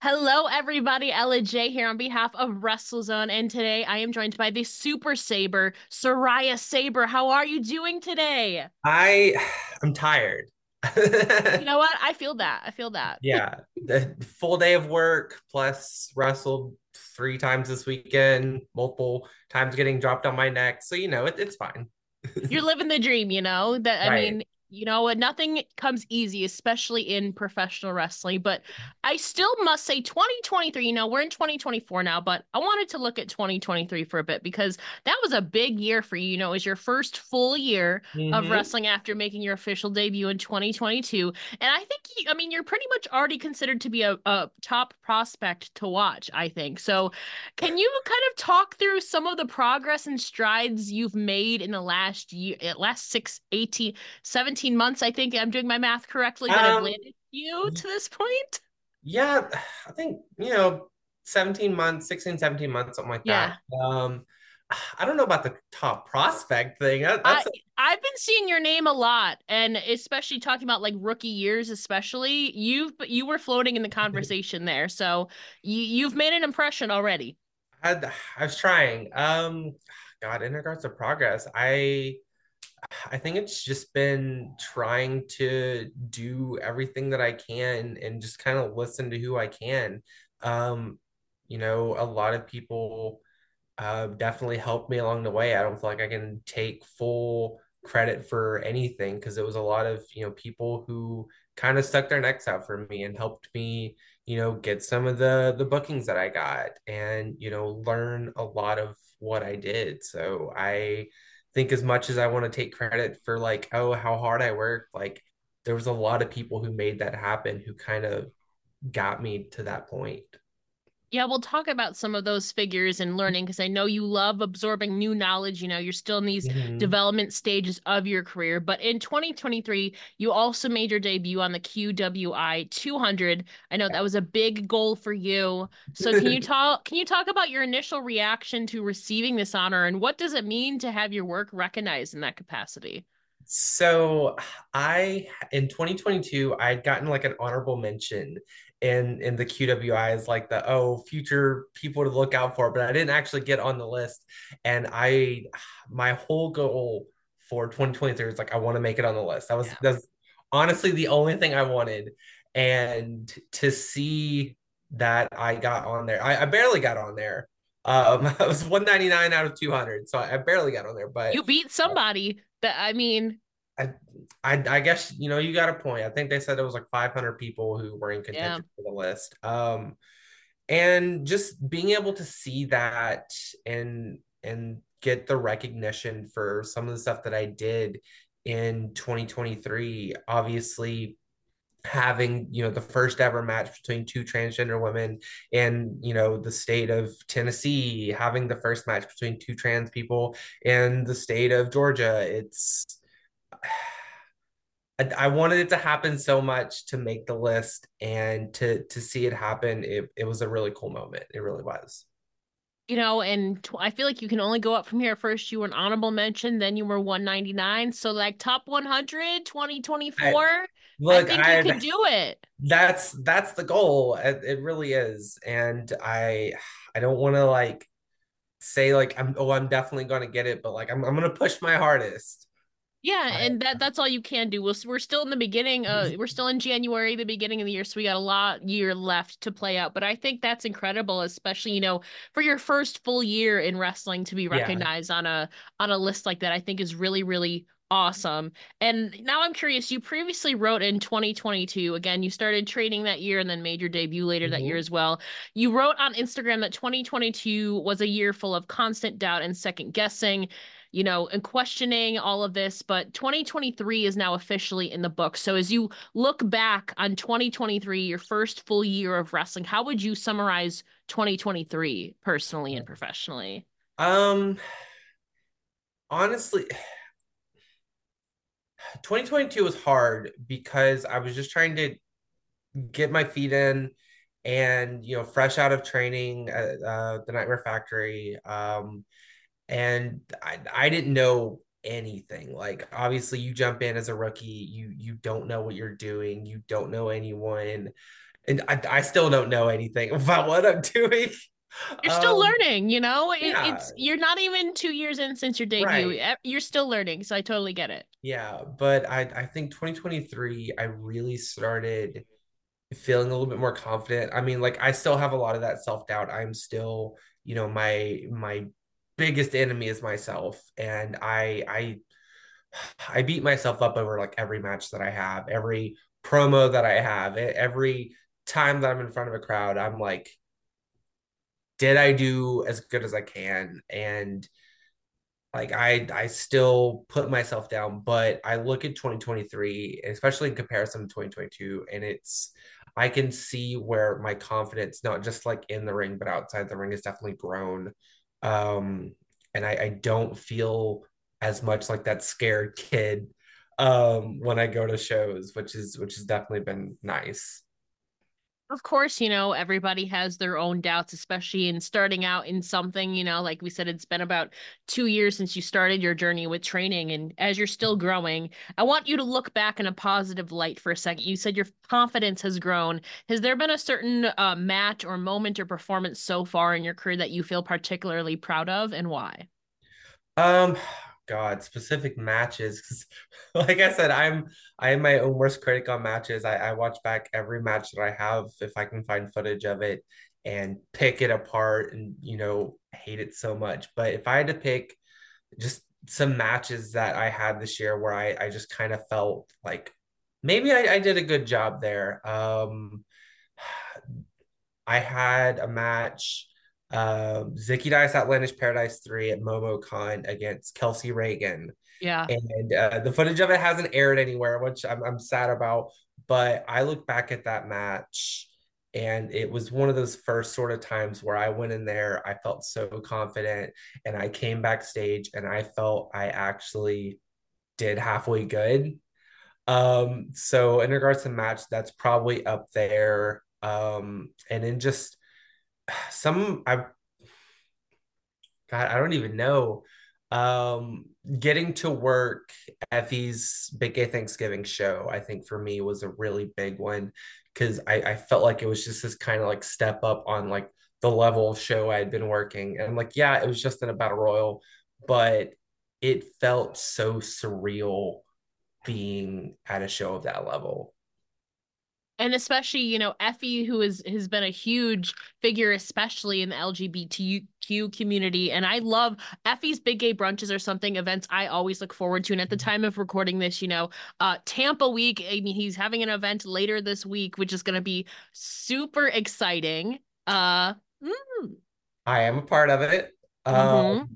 Hello, everybody. Ella Jay here on behalf of WrestleZone, and today I am joined by the Super Saber, Saraya Saber. How are you doing today? I I'm tired. You know what? I feel that. I feel that. yeah, the full day of work plus wrestled three times this weekend, multiple times getting dropped on my neck. So you know it, it's fine. You're living the dream, you know? That I Right. mean, you know, what? nothing comes easy, especially in professional wrestling. But I still must say 2023, you know, we're in 2024 now, but I wanted to look at 2023 for a bit because that was a big year for you. You know, it was your first full year of hmm wrestling after making your official debut in 2022. And I think, you, I mean, you're pretty much already considered to be a, a top prospect to watch, I think. So can you kind of talk through some of the progress and strides you've made in the last year, eh, last six, 18, 17 months? I think I'm doing my math correctly that Um, landed you to this point. yeah, I think, you know, 17 months, 16, 17 months, something like that. Um, I don't know about the top prospect thing. That, I a, I've been seeing your name a lot, and especially talking about like rookie years, especially you've you were floating in the conversation there, so you you've made an impression already. I, I was trying. Um, God, in regards to progress, I I think it's just been trying to do everything that I can and just kind of listen to who I can. Um, you know, a lot of people uh, definitely helped me along the way. I don't feel like I can take full credit for anything because it was a lot of, you know, people who kind of stuck their necks out for me and helped me, you know, get some of the the bookings that I got and, you know, learn a lot of what I did. So I think as much as I want to take credit for like, oh, how hard I worked, like there was a lot of people who made that happen who kind of got me to that point. Yeah, we'll talk about some of those figures and learning because I know you love absorbing new knowledge. You know, you're still in these Mhm. development stages of your career. But in 2023, you also made your debut on the QWI 200. I know that was a big goal for you. So can you talk can you talk about your initial reaction to receiving this honor and what does it mean to have your work recognized in that capacity? So I in 2022 I had gotten like an honorable mention in in the QWI as like the oh future people to look out for, but I didn't actually get on the list. And I my whole goal for 2023 was like I want to make it on the list. That was Yeah. that's honestly the only thing I wanted. And to see that I got on there, I, I barely got on there. Um, I was 199 out of 200, so I barely got on there, but You beat somebody that I mean, I, I I guess you know you got a point. I think they said it was like 500 people who were in yeah. contention for the list. Um, and just being able to see that and and get the recognition for some of the stuff that I did in 2023. Obviously, having you know the first ever match between two transgender women in you know the state of Tennessee, having the first match between two trans people in the state of Georgia. It's I, I wanted it to happen so much to make the list and to to see it happen. It it was a really cool moment. It really was. you know, and tw I feel like you can only go up from here. First, you were an honorable mention, then you were 199. So, like, top 100, I 2024, I look, think you could I do it. that's that's the goal. It, it really is, and I I don't want to like say like I'm oh I'm definitely going to get it, but like I'm I'm going to push my hardest. Yeah, I, and that that's all you can do. We'll, we're still in the beginning. Uh, we're still in January, the beginning of the year, so we got a lot year left to play out. But I think that's incredible, especially you know for your first full year in wrestling to be yeah. recognized on a on a list like that. I think is really really awesome. And now I'm curious. You previously wrote in 2022. Again, you started training that year and then made your debut later that year Mhm. as well. You wrote on Instagram that 2022 was a year full of constant doubt and second guessing you know, and questioning all of this, but 2023 is now officially in the book. So as you look back on 2023, your first full year of wrestling, how would you summarize 2023 personally and professionally? Um, honestly, 2022 was hard because I was just trying to get my feet in and you know fresh out of training at uh, the Nightmare Factory um and I I didn't know anything like obviously you jump in as a rookie you you don't know what you're doing you don't know anyone and I, I still don't know anything about what I'm doing. You're still Um, learning, you know? It, yeah, it's you're not even 2 years in since your debut. right. You're still learning, so I totally get it. Yeah, but I I think 2023 I really started feeling a little bit more confident. I mean, like I still have a lot of that self-doubt. I'm still, you know, my my biggest enemy is myself and I I I beat myself up over like every match that I have, every promo that I have, every time that I'm in front of a crowd, I'm like, did I do as good as I can? And like I I still put myself down, but I look at 2023, especially in comparison to 2022, and it's I can see where my confidence, not just like in the ring, but outside the ring, has definitely grown. Um, and I, I don't feel as much like that scared kid um when I go to shows, which is which has definitely been nice. Of course, you know, everybody has their own doubts, especially in starting out in something, you know, like we said, it's been about two years since you started your journey with training. And as you're still growing, I want you to look back in a positive light for a second. You said your confidence has grown. Has there been a certain uh, match or moment or performance so far in your career that you feel particularly proud of and why? Um, God, specific matches. like I said, I'm I am my own worst critic on matches. I, I watch back every match that I have if I can find footage of it and pick it apart and you know hate it so much. But if I had to pick just some matches that I had this year where I, I just kind of felt like maybe I, I did a good job there. Um, I had a match, um, Zicky Dice Outlandish Paradise 3 at MomoCon against Kelsey Raegan. Yeah. And uh, the footage of it hasn't aired anywhere, which I'm, I'm sad about. But I look back at that match and it was one of those first sort of times where I went in there, I felt so confident, and I came backstage and I felt I actually did halfway good. Um, so in regards to match, that's probably up there. Um, and then just some I God, I don't even know. Um, getting to work at these Big Gay Thanksgiving show, I think for me was a really big one because I, I felt like it was just this kind of like step up on like the level of show I had been working. And I'm like, yeah, it was just in a battle royal, but it felt so surreal being at a show of that level. And especially, you know, Effy, who is has been a huge figure, especially in the LGBTQ community. And I love Effy's big gay brunches are something events I always look forward to. And at the time of recording this, you know, uh Tampa week, I mean, he's having an event later this week, which is gonna be super exciting. Uh mm, I am a part of it. Um, mm-hmm.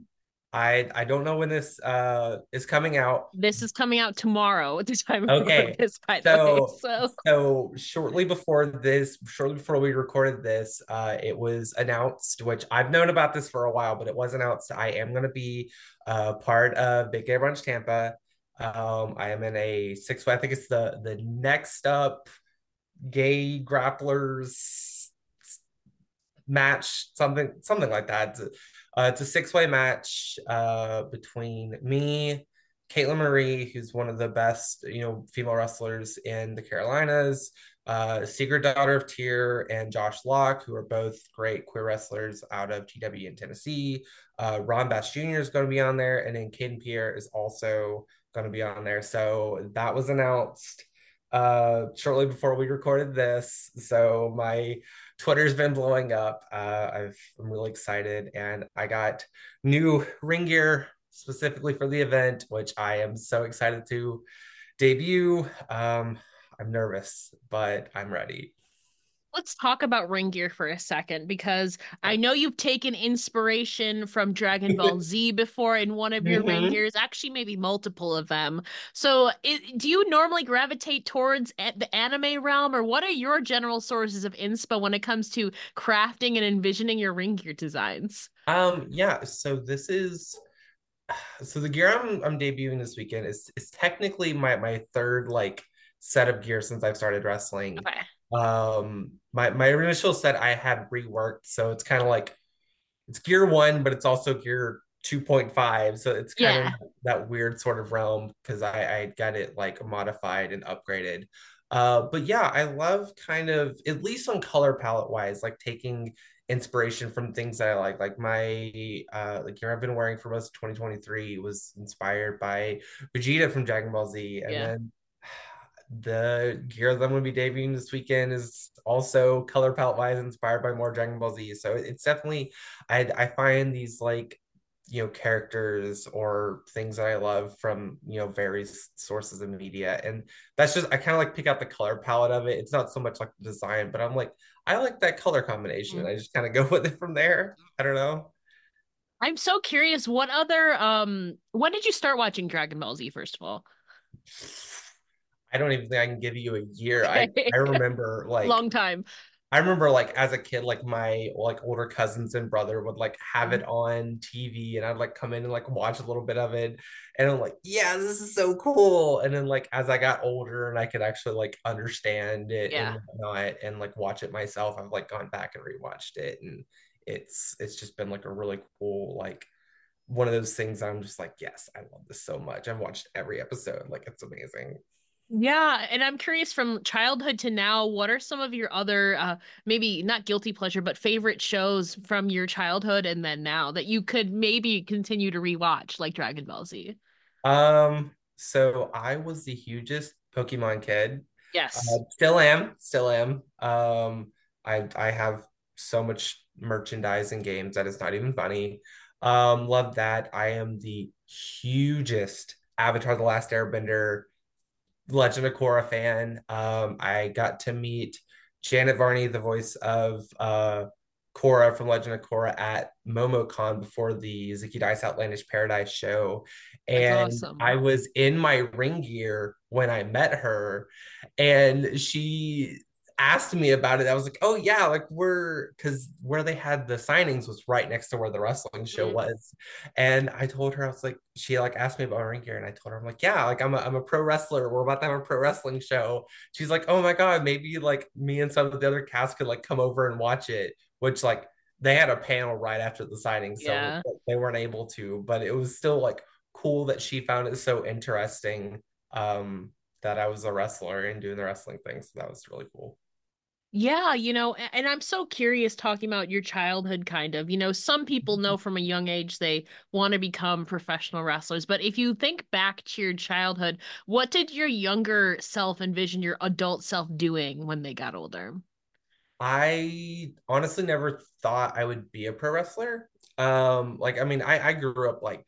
I I don't know when this uh is coming out. This is coming out tomorrow at the time of Okay. this, by the way. So So so shortly before this, shortly before we recorded this, uh it was announced, which I've known about this for a while, but it was announced I am gonna be uh part of Big Gay Brunch Tampa. Um I am in a six I think it's the the next up gay grapplers match, something something like that. It's a, uh, it's a six way match uh, between me, Caitlin Marie, who's one of the best you know female wrestlers in the Carolinas, uh, Secret Daughter of Tyr, and Josh Locke, who are both great queer wrestlers out of TW in Tennessee. Uh, Ron Bass Jr. is going to be on there, and then Caden Pierre is also going to be on there. So that was announced uh, shortly before we recorded this. So my Twitter's been blowing up. Uh, I've, I'm really excited, and I got new ring gear specifically for the event, which I am so excited to debut. Um, I'm nervous, but I'm ready. Let's talk about ring gear for a second because I know you've taken inspiration from Dragon Ball Z before in one of your ring Mhm. gears, actually maybe multiple of them. So, it, do you normally gravitate towards the anime realm, or what are your general sources of inspo when it comes to crafting and envisioning your ring gear designs? Um, yeah, so this is so the gear I'm I'm debuting this weekend is is technically my my third like set of gear since I've started wrestling. Okay. Um, my my initial set I had reworked, so it's kind of like it's gear one, but it's also gear 2.5. So it's kind Yeah. of that weird sort of realm because I, I got it like modified and upgraded. Uh, but yeah, I love kind of at least on color palette wise, like taking inspiration from things that I like. Like my uh like gear I've been wearing for most of 2023 was inspired by Vegeta from Dragon Ball Z. And Yeah. then the gear that I'm going to be debuting this weekend is also color palette wise inspired by more Dragon Ball Z. So it's definitely I I find these like you know characters or things that I love from you know various sources of media and that's just I kind of like pick out the color palette of it it's not so much like the design but I'm like I like that color combination and Mm. I just kind of go with it from there I don't know I'm so curious, what other um when did you start watching Dragon Ball Z, first of all? I don't even think I can give you a year I. I remember like Long time. I remember like as a kid, like my like older cousins and brother would like have it Mhm. on TV and I'd like come in and like watch a little bit of it. And I'm like, yeah, this is so cool. And then like as I got older and I could actually like understand it and whatnot and like watch it myself, I've like gone back and rewatched it. And it's it's just been like a really cool, like one of those things I'm just like, yes, I love this so much. I've watched every episode. Like it's amazing. Yeah, and I'm curious from childhood to now, what are some of your other uh maybe not guilty pleasure, but favorite shows from your childhood and then now that you could maybe continue to rewatch, like Dragon Ball Z? Um, so I was the hugest Pokemon kid. Uh, Yes. still am, still am. Um, I I have so much merchandise and games that it's not even funny. Um, love that. I am the hugest Avatar: The Last Airbender Legend of Korra fan. Um, I got to meet Janet Varney, the voice of uh, Korra from Legend of Korra, at MomoCon before the Zicky Dice Outlandish Paradise show. And awesome. I was in my ring gear when I met her, and she asked me about it. I was like, oh, yeah, like we're because where they had the signings was right next to where the wrestling show Mm, was. And I told her, I was like, she like asked me about my ring gear, and I told her, I'm like, yeah, like I'm a, I'm a pro wrestler. We're about to have a pro wrestling show. She's like, oh my God, maybe like me and some of the other cast could like come over and watch it, which like they had a panel right after the signing, so yeah. they weren't able to, but it was still like cool that she found it so interesting um that I was a wrestler and doing the wrestling thing. So that was really cool. Yeah, you know, and I'm so curious talking about your childhood kind of. You know, some people know from a young age they want to become professional wrestlers, but if you think back to your childhood, what did your younger self envision your adult self doing when they got older? I honestly never thought I would be a pro wrestler. Um, like I mean, I, I grew up like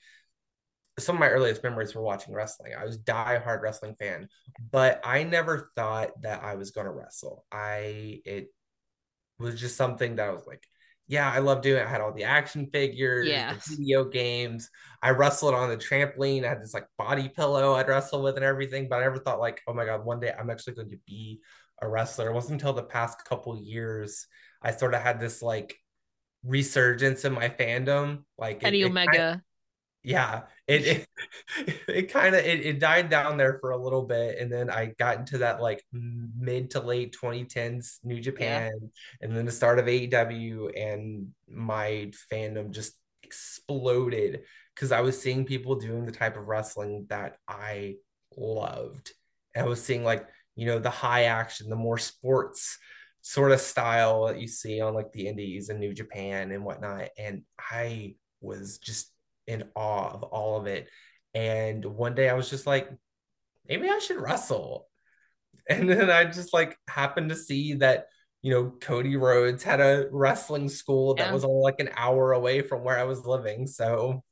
some of my earliest memories were watching wrestling. I was a diehard wrestling fan, but I never thought that I was gonna wrestle. I it was just something that I was like, yeah, I love doing it. I had all the action figures, the Yes. video games. I wrestled on the trampoline. I had this like body pillow I'd wrestle with and everything, but I never thought like, oh my God, one day I'm actually going to be a wrestler. It wasn't until the past couple years I sort of had this like resurgence in my fandom. Like Kenny it kind Omega. Yeah it it, it kind of it, it died down there for a little bit and then i got into that like mid to late 2010s new Yeah. japan and then the start of aew and my fandom just exploded because i was seeing people doing the type of wrestling that i loved and i was seeing like you know the high action the more sports sort of style that you see on like the indies and new japan and whatnot and i was just in awe of all of it. And one day I was just like, maybe I should wrestle. And then I just like happened to see that, you know, Cody Rhodes had a wrestling school that Yeah. was only like an hour away from where I was living. So,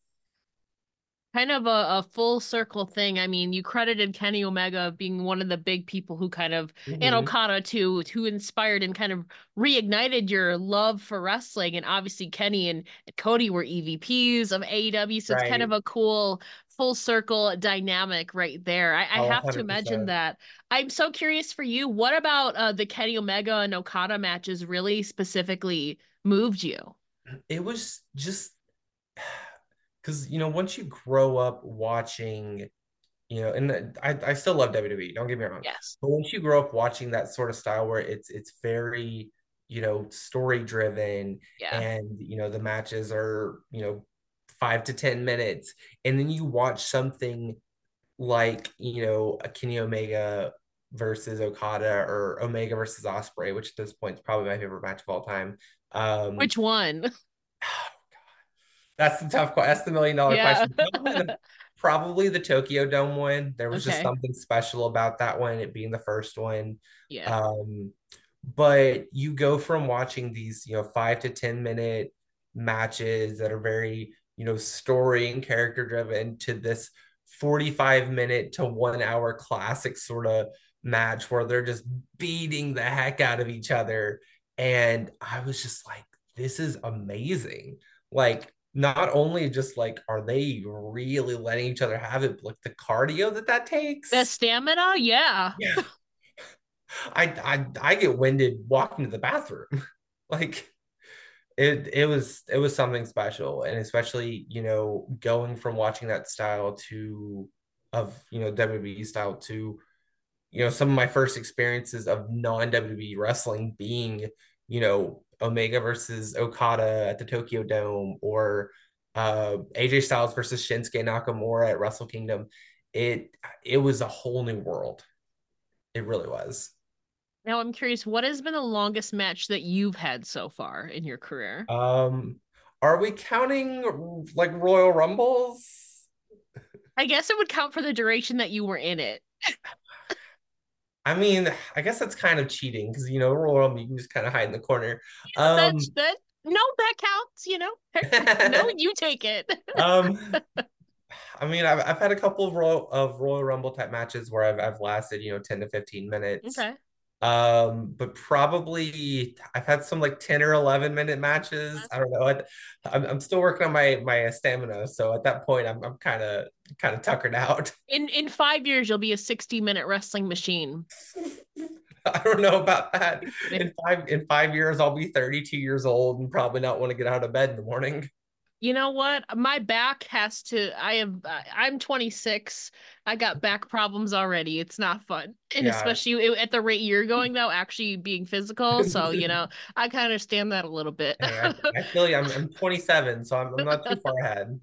kind of a, a full circle thing. I mean, you credited Kenny Omega being one of the big people who kind of, and mhm, Okada too, who inspired and kind of reignited your love for wrestling. And obviously, Kenny and Cody were EVPs of AEW, so it's kind of a cool full circle dynamic right there. I, I Oh, have to imagine that. I'm so curious for you. What about uh, the Kenny Omega and Okada matches really specifically moved you? It was just because, you know, once you grow up watching you know, and I, I still love WWE, don't get me wrong. Yes. But once you grow up watching that sort of style where it's it's very, you know, story driven Yeah. and you know the matches are, you know, five to ten minutes, and then you watch something like, you know, a Kenny Omega versus Okada or Omega versus Ospreay which at this point is probably my favorite match of all time. Um, Which one? that's the tough question. That's the million dollar Yeah. question. Probably the Tokyo Dome one. There was just something special about that one, it being the first one. Yeah. Um, but you go from watching these, you know, five to 10 minute matches that are very, you know, story and character driven to this 45 minute to one hour classic sort of match where they're just beating the heck out of each other. And I was just like, this is amazing. Like, not only just like, are they really letting each other have it, but like the cardio that that takes. The stamina? Yeah. Yeah. I, I I get winded walking to the bathroom. like it it was it was something special and especially, you know, going from watching that style to of, you know, WWE style to you know, some of my first experiences of non-WWE wrestling being, you know, Omega versus Okada at the Tokyo Dome or uh AJ Styles versus Shinsuke Nakamura at Wrestle Kingdom. It it was a whole new world. It really was. Now I'm curious, what has been the longest match that you've had so far in your career? Um, are we counting like Royal Rumbles? I guess it would count for the duration that you were in it. I mean, I guess that's kind of cheating because you know Royal Rumble you can just kind of hide in the corner. Um, That's that. No, that counts. You know. no, you take it. um, I mean, I've I've had a couple of Royal of Royal Rumble type matches where I've I've lasted you know ten to fifteen minutes. okay. Um, but probably I've had some like 10 or 11 minute matches. I don't know. I, I'm, I'm still working on my my stamina, so at that point I'm I'm kind of kind of tuckered out. In in five years, you'll be a 60 minute wrestling machine. I don't know about that. In five in five years, I'll be 32 years old and probably not want to get out of bed in the morning. You know what? My back has to. I have. I'm 26. I got back problems already. It's not fun, and Yeah. especially at the rate you're going though, actually being physical. So you know, I kind of understand that a little bit. Hey, I, I feel you. I'm, I'm 27, so I'm, I'm not too far ahead.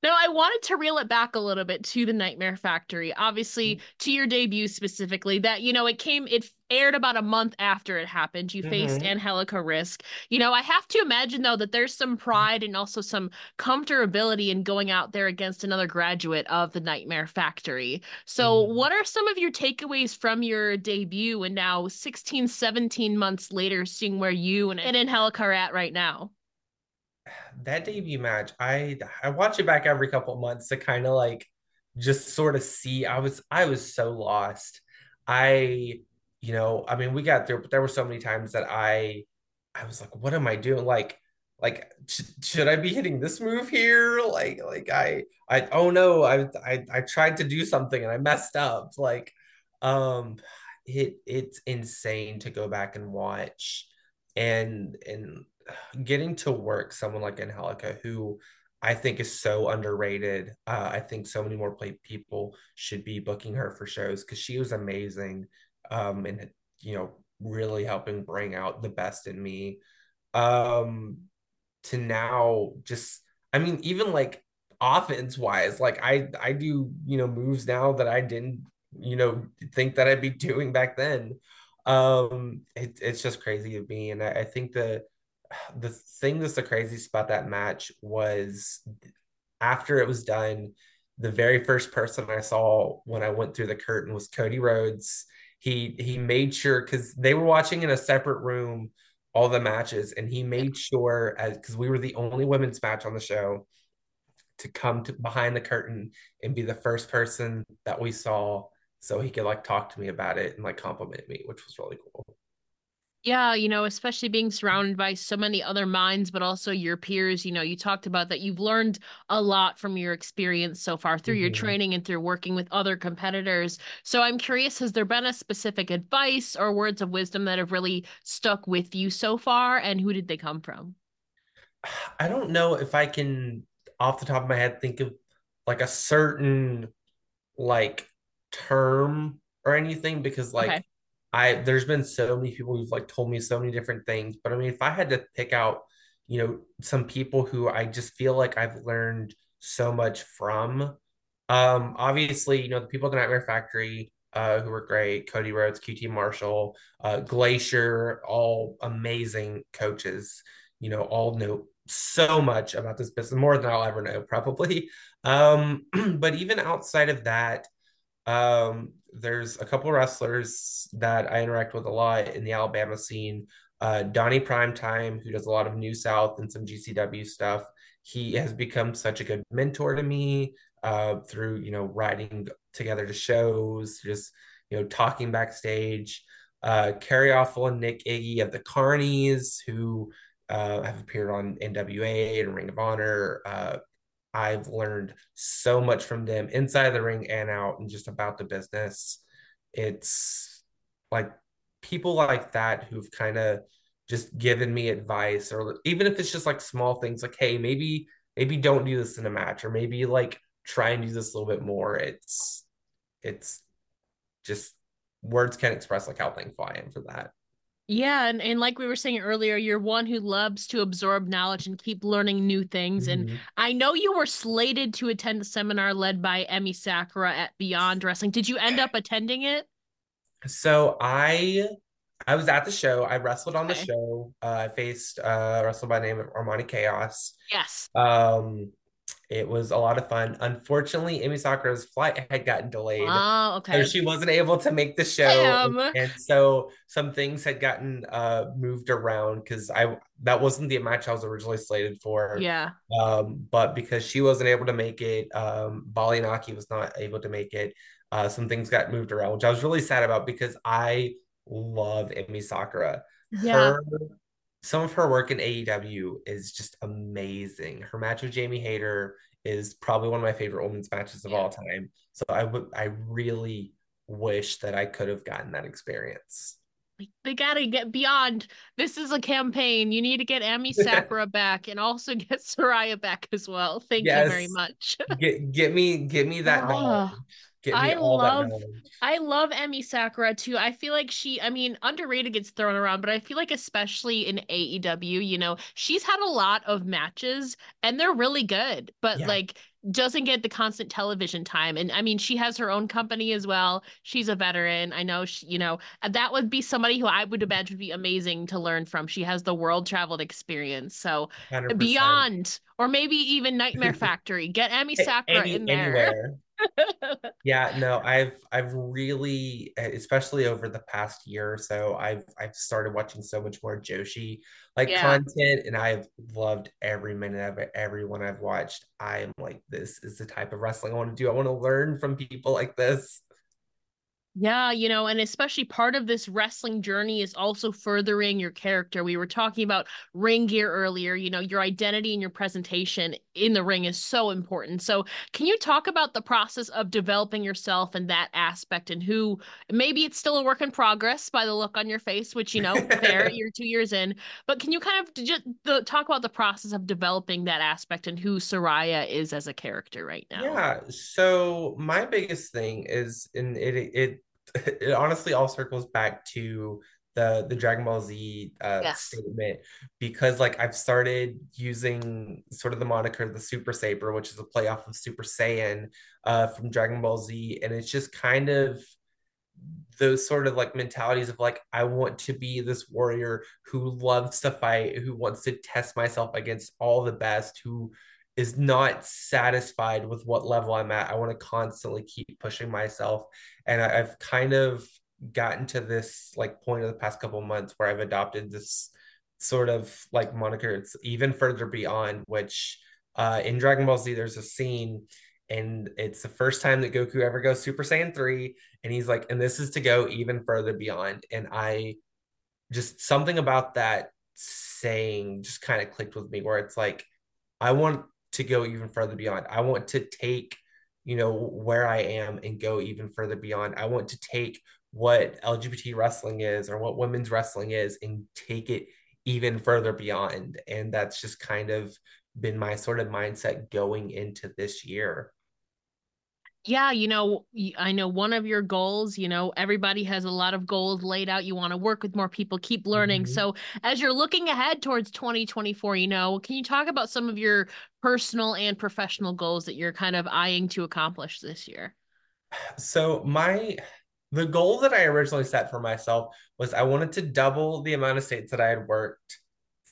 No, I wanted to reel it back a little bit to the Nightmare Factory. Obviously, to your debut specifically, that you know, it came it aired about a month after it happened. You faced Mhm. Angelica Risk. You know, I have to imagine though that there's some pride and also some comfortability in going out there against another graduate of the Nightmare Factory. So, Mhm. what are some of your takeaways from your debut and now 16, 17 months later, seeing where you and, and Angelica are at right now? That debut match, I I watch it back every couple months to kind of like just sort of see. I was I was so lost. I, you know, I mean, we got through, but there were so many times that I I was like, what am I doing? Like, like sh should I be hitting this move here? Like, like I I oh no, I I I tried to do something and I messed up. Like, um, it it's insane to go back and watch and and getting to work someone like Angelica, who I think is so underrated. Uh, I think so many more people should be booking her for shows because she was amazing, um, and you know, really helping bring out the best in me. Um, to now, just I mean, even like offense wise, like I I do you know moves now that I didn't you know think that I'd be doing back then. Um, it, it's just crazy to me, and I, I think that the thing that's the craziest about that match was after it was done, the very first person I saw when I went through the curtain was Cody Rhodes. He he made sure because they were watching in a separate room all the matches, and he made sure as because we were the only women's match on the show to come to behind the curtain and be the first person that we saw so he could like talk to me about it and like compliment me, which was really cool. Yeah, you know, especially being surrounded by so many other minds, but also your peers. You know, you talked about that you've learned a lot from your experience so far through your Mhm. training and through working with other competitors. So I'm curious, has there been a specific advice or words of wisdom that have really stuck with you so far? And who did they come from? I don't know if I can, off the top of my head, think of like a certain like term or anything because like Okay. I there's been so many people who've like told me so many different things. But I mean, if I had to pick out, you know, some people who I just feel like I've learned so much from, um, obviously, you know, the people at the Nightmare Factory, uh, who were great, Cody Rhodes, QT Marshall, uh, Glacier, all amazing coaches. You know, all know so much about this business, more than I'll ever know, probably. Um, but even outside of that, um, there's a couple wrestlers that I interact with a lot in the Alabama scene. Uh, Donnie Primetime, who does a lot of New South and some GCW stuff. He has become such a good mentor to me uh, through, you know, riding together to shows, just, you know, talking backstage. Uh, Kerry Awful and Nick Iggy of the Carnies, who uh, have appeared on NWA and Ring of Honor. Uh, I've learned so much from them inside the ring and out and just about the business. It's like people like that who've kind of just given me advice or even if it's just like small things like hey maybe maybe don't do this in a match or maybe like try and do this a little bit more it's it's just words can't express like how thankful i am for that yeah, and, and like we were saying earlier, you're one who loves to absorb knowledge and keep learning new things. Mm-hmm. And I know you were slated to attend the seminar led by Emi Sakura at Beyond Wrestling. Did you end up attending it? So I I was at the show. I wrestled on okay. the show. Uh, I faced uh wrestled by name of Armani Chaos. Yes. Um it was a lot of fun. Unfortunately, Emi Sakura's flight had gotten delayed. Oh, okay. So she wasn't able to make the show. And, and, so some things had gotten uh moved around because I that wasn't the match I was originally slated for. Yeah. Um, but because she wasn't able to make it, um Bali Naki was not able to make it. Uh some things got moved around, which I was really sad about because I love Emi Sakura. Yeah. Her some of her work in AEW is just amazing. Her match with Jamie Hayter is probably one of my favorite women's matches of all time. So I would I really wish that I could have gotten that experience. They gotta get beyond. This is a campaign. You need to get Amy Sakura back and also get Saraya back as well. Thank yes. you very much. get get me get me that oh. I love I love Emi Sakura too. I feel like she I mean underrated gets thrown around, but I feel like especially in AEW, you know, she's had a lot of matches and they're really good, but yeah. like doesn't get the constant television time. And I mean, she has her own company as well. She's a veteran. I know she, you know, that would be somebody who I would imagine would be amazing to learn from. She has the world traveled experience. So 100%. beyond, or maybe even Nightmare Factory, get Emi Sakura Any, in there. Anywhere yeah, no, I've I've really, eh, especially over the past year or so, I've I've started watching so much more Joshi like yeah. content, and I've loved every minute of it. Everyone I've watched, I'm like, this is the type of wrestling I want to do. I want to learn from people like this. Yeah, you know, and especially part of this wrestling journey is also furthering your character. We were talking about ring gear earlier. You know, your identity and your presentation in the ring is so important. So, can you talk about the process of developing yourself and that aspect and who maybe it's still a work in progress by the look on your face, which, you know, there you're two years in, but can you kind of just the, talk about the process of developing that aspect and who Saraya is as a character right now? Yeah. So, my biggest thing is, in it, it it honestly all circles back to the the Dragon Ball Z uh, yes. statement because like I've started using sort of the moniker the Super Saber, which is a play off of Super Saiyan uh, from Dragon Ball Z, and it's just kind of those sort of like mentalities of like I want to be this warrior who loves to fight, who wants to test myself against all the best, who is not satisfied with what level I'm at. I want to constantly keep pushing myself. And I, have kind of gotten to this like point of the past couple months where I've adopted this sort of like moniker. It's even further beyond, which uh, in Dragon Ball Z, there's a scene and it's the first time that Goku ever goes Super Saiyan 3. And he's like, and this is to go even further beyond. And I just something about that saying just kind of clicked with me where it's like, I want to go even further beyond. I want to take, you know, where I am and go even further beyond. I want to take what LGBT wrestling is or what women's wrestling is and take it even further beyond. And that's just kind of been my sort of mindset going into this year yeah, you know, I know one of your goals, you know, everybody has a lot of goals laid out. You want to work with more people, keep learning. Mm-hmm. So, as you're looking ahead towards 2024, you know, can you talk about some of your personal and professional goals that you're kind of eyeing to accomplish this year? So, my the goal that I originally set for myself was I wanted to double the amount of states that I had worked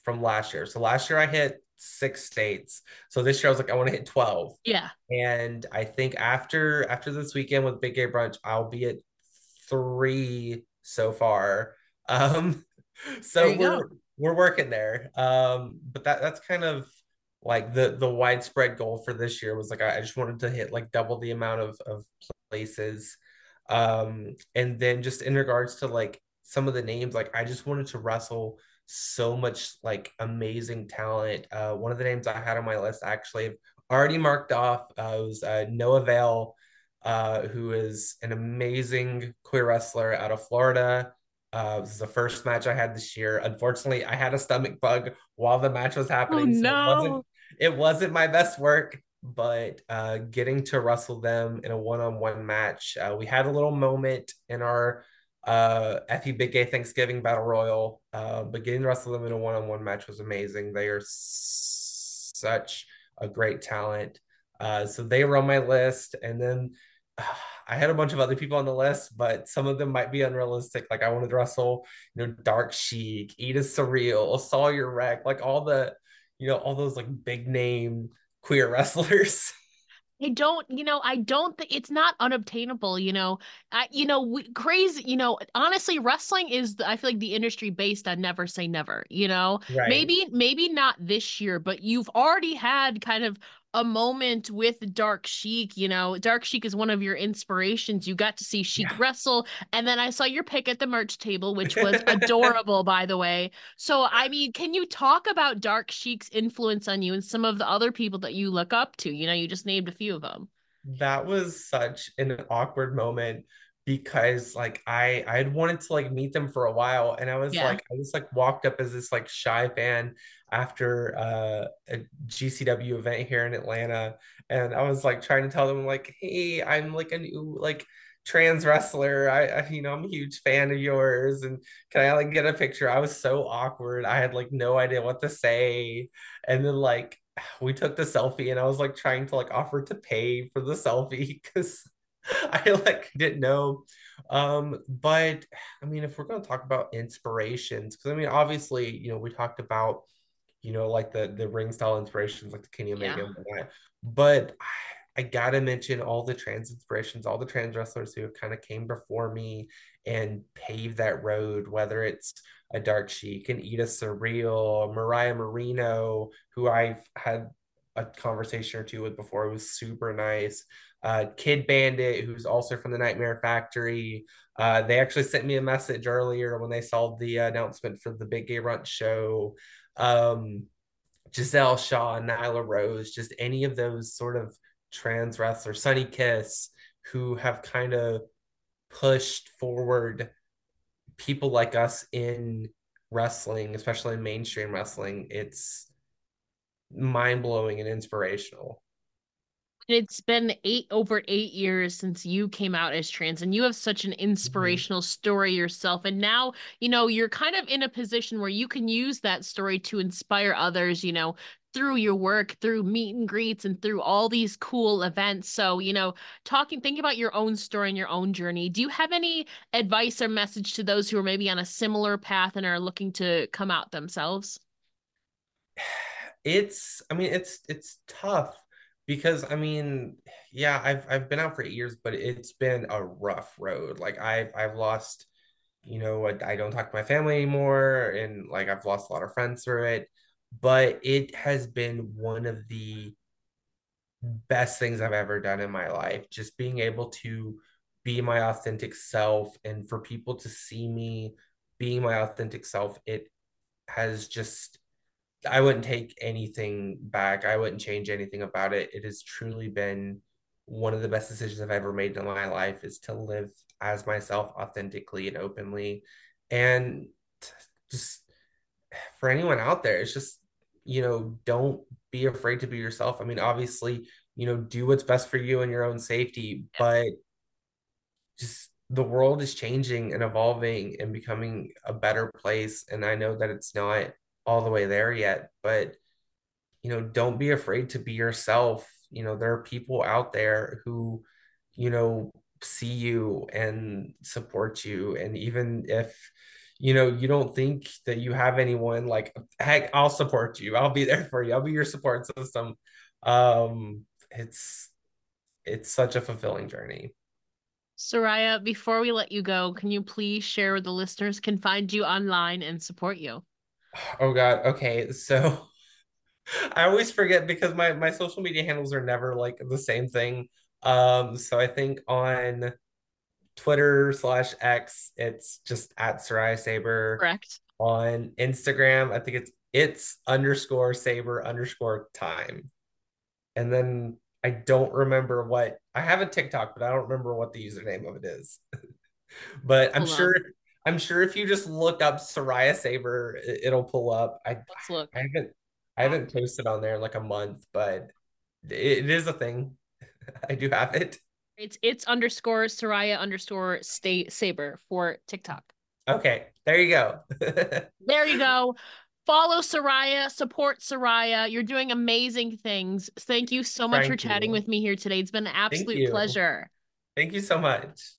from last year. So last year I hit six states. So this year I was like, I want to hit 12. Yeah. And I think after after this weekend with Big Gay Brunch, I'll be at three so far. Um so we're go. we're working there. Um, but that that's kind of like the the widespread goal for this year was like I, I just wanted to hit like double the amount of of places um, and then just in regards to like some of the names, like I just wanted to wrestle so much like amazing talent. Uh, one of the names I had on my list actually already marked off uh, was uh, Noah Vale, uh, who is an amazing queer wrestler out of Florida. Uh, this is the first match I had this year. Unfortunately, I had a stomach bug while the match was happening. Oh, no. It wasn't, it wasn't my best work but uh, getting to wrestle them in a one-on-one match, uh, we had a little moment in our uh, Effy Big Gay Thanksgiving Battle Royal, uh, but getting to wrestle them in a one-on-one match was amazing. They are s- such a great talent. Uh, so they were on my list, and then uh, I had a bunch of other people on the list, but some of them might be unrealistic. Like I wanted to wrestle, you know, Dark Sheik, Edith Surreal, Sawyer Wreck, like all the, you know, all those like big name queer wrestlers. I don't, you know, I don't think it's not unobtainable, you know. I, you know, we, crazy, you know, honestly, wrestling is, I feel like the industry based on never say never, you know. Right. Maybe, maybe not this year, but you've already had kind of a moment with Dark Sheik. You know, Dark Sheik is one of your inspirations. You got to see Sheik yeah. wrestle, and then I saw your pick at the merch table, which was adorable, by the way. So, I mean, can you talk about Dark Sheik's influence on you and some of the other people that you look up to? You know, you just named a few of them. That was such an awkward moment because like I I had wanted to like meet them for a while and I was yeah. like I just like walked up as this like shy fan after uh, a GCW event here in Atlanta and I was like trying to tell them like hey I'm like a new like trans wrestler. I, I you know I'm a huge fan of yours and can I like get a picture? I was so awkward. I had like no idea what to say and then like we took the selfie and I was like trying to like offer to pay for the selfie because I like didn't know. Um, but I mean, if we're going to talk about inspirations, because I mean, obviously, you know, we talked about, you know, like the the ring style inspirations, like the Kenny Omega, yeah. and that. But I, I gotta mention all the trans inspirations, all the trans wrestlers who have kind of came before me and paved that road, whether it's a Dark Sheik, and Edith Surreal, Mariah Marino, who I've had a conversation or two with before. It was super nice uh, Kid Bandit, who's also from the Nightmare Factory. Uh, they actually sent me a message earlier when they saw the announcement for the Big Gay Brunch show. Um, Giselle Shaw, Nyla Rose, just any of those sort of trans wrestlers, Sunny Kiss, who have kind of pushed forward people like us in wrestling, especially in mainstream wrestling. It's mind blowing and inspirational it's been eight over eight years since you came out as trans and you have such an mm-hmm. inspirational mm-hmm. story yourself and now you know you're kind of in a position where you can use that story to inspire others you know through your work through meet and greets and through all these cool events so you know talking think about your own story and your own journey do you have any advice or message to those who are maybe on a similar path and are looking to come out themselves it's i mean it's it's tough because I mean, yeah, I've I've been out for eight years, but it's been a rough road. Like I've I've lost, you know, I, I don't talk to my family anymore, and like I've lost a lot of friends through it. But it has been one of the best things I've ever done in my life. Just being able to be my authentic self, and for people to see me being my authentic self, it has just I wouldn't take anything back. I wouldn't change anything about it. It has truly been one of the best decisions I've ever made in my life is to live as myself authentically and openly. And just for anyone out there, it's just, you know, don't be afraid to be yourself. I mean, obviously, you know, do what's best for you and your own safety, but just the world is changing and evolving and becoming a better place. And I know that it's not all the way there yet, but you know, don't be afraid to be yourself. You know, there are people out there who, you know, see you and support you. And even if you know you don't think that you have anyone, like heck, I'll support you. I'll be there for you. I'll be your support system. Um, it's it's such a fulfilling journey. Saraya, before we let you go, can you please share where the listeners can find you online and support you? Oh God. Okay. So I always forget because my my social media handles are never like the same thing. Um, so I think on Twitter slash X, it's just at Saraya Saber. Correct. On Instagram, I think it's it's underscore saber underscore time. And then I don't remember what I have a TikTok, but I don't remember what the username of it is. but I'm Hold sure on. I'm sure if you just look up Saraya Saber, it'll pull up. I Let's look. I haven't I haven't posted on there in like a month, but it is a thing. I do have it. It's it's underscore Saraya underscore state saber for TikTok. Okay, there you go. there you go. Follow Saraya, support Saraya. You're doing amazing things. Thank you so much Thank for chatting with me here today. It's been an absolute Thank pleasure. Thank you so much.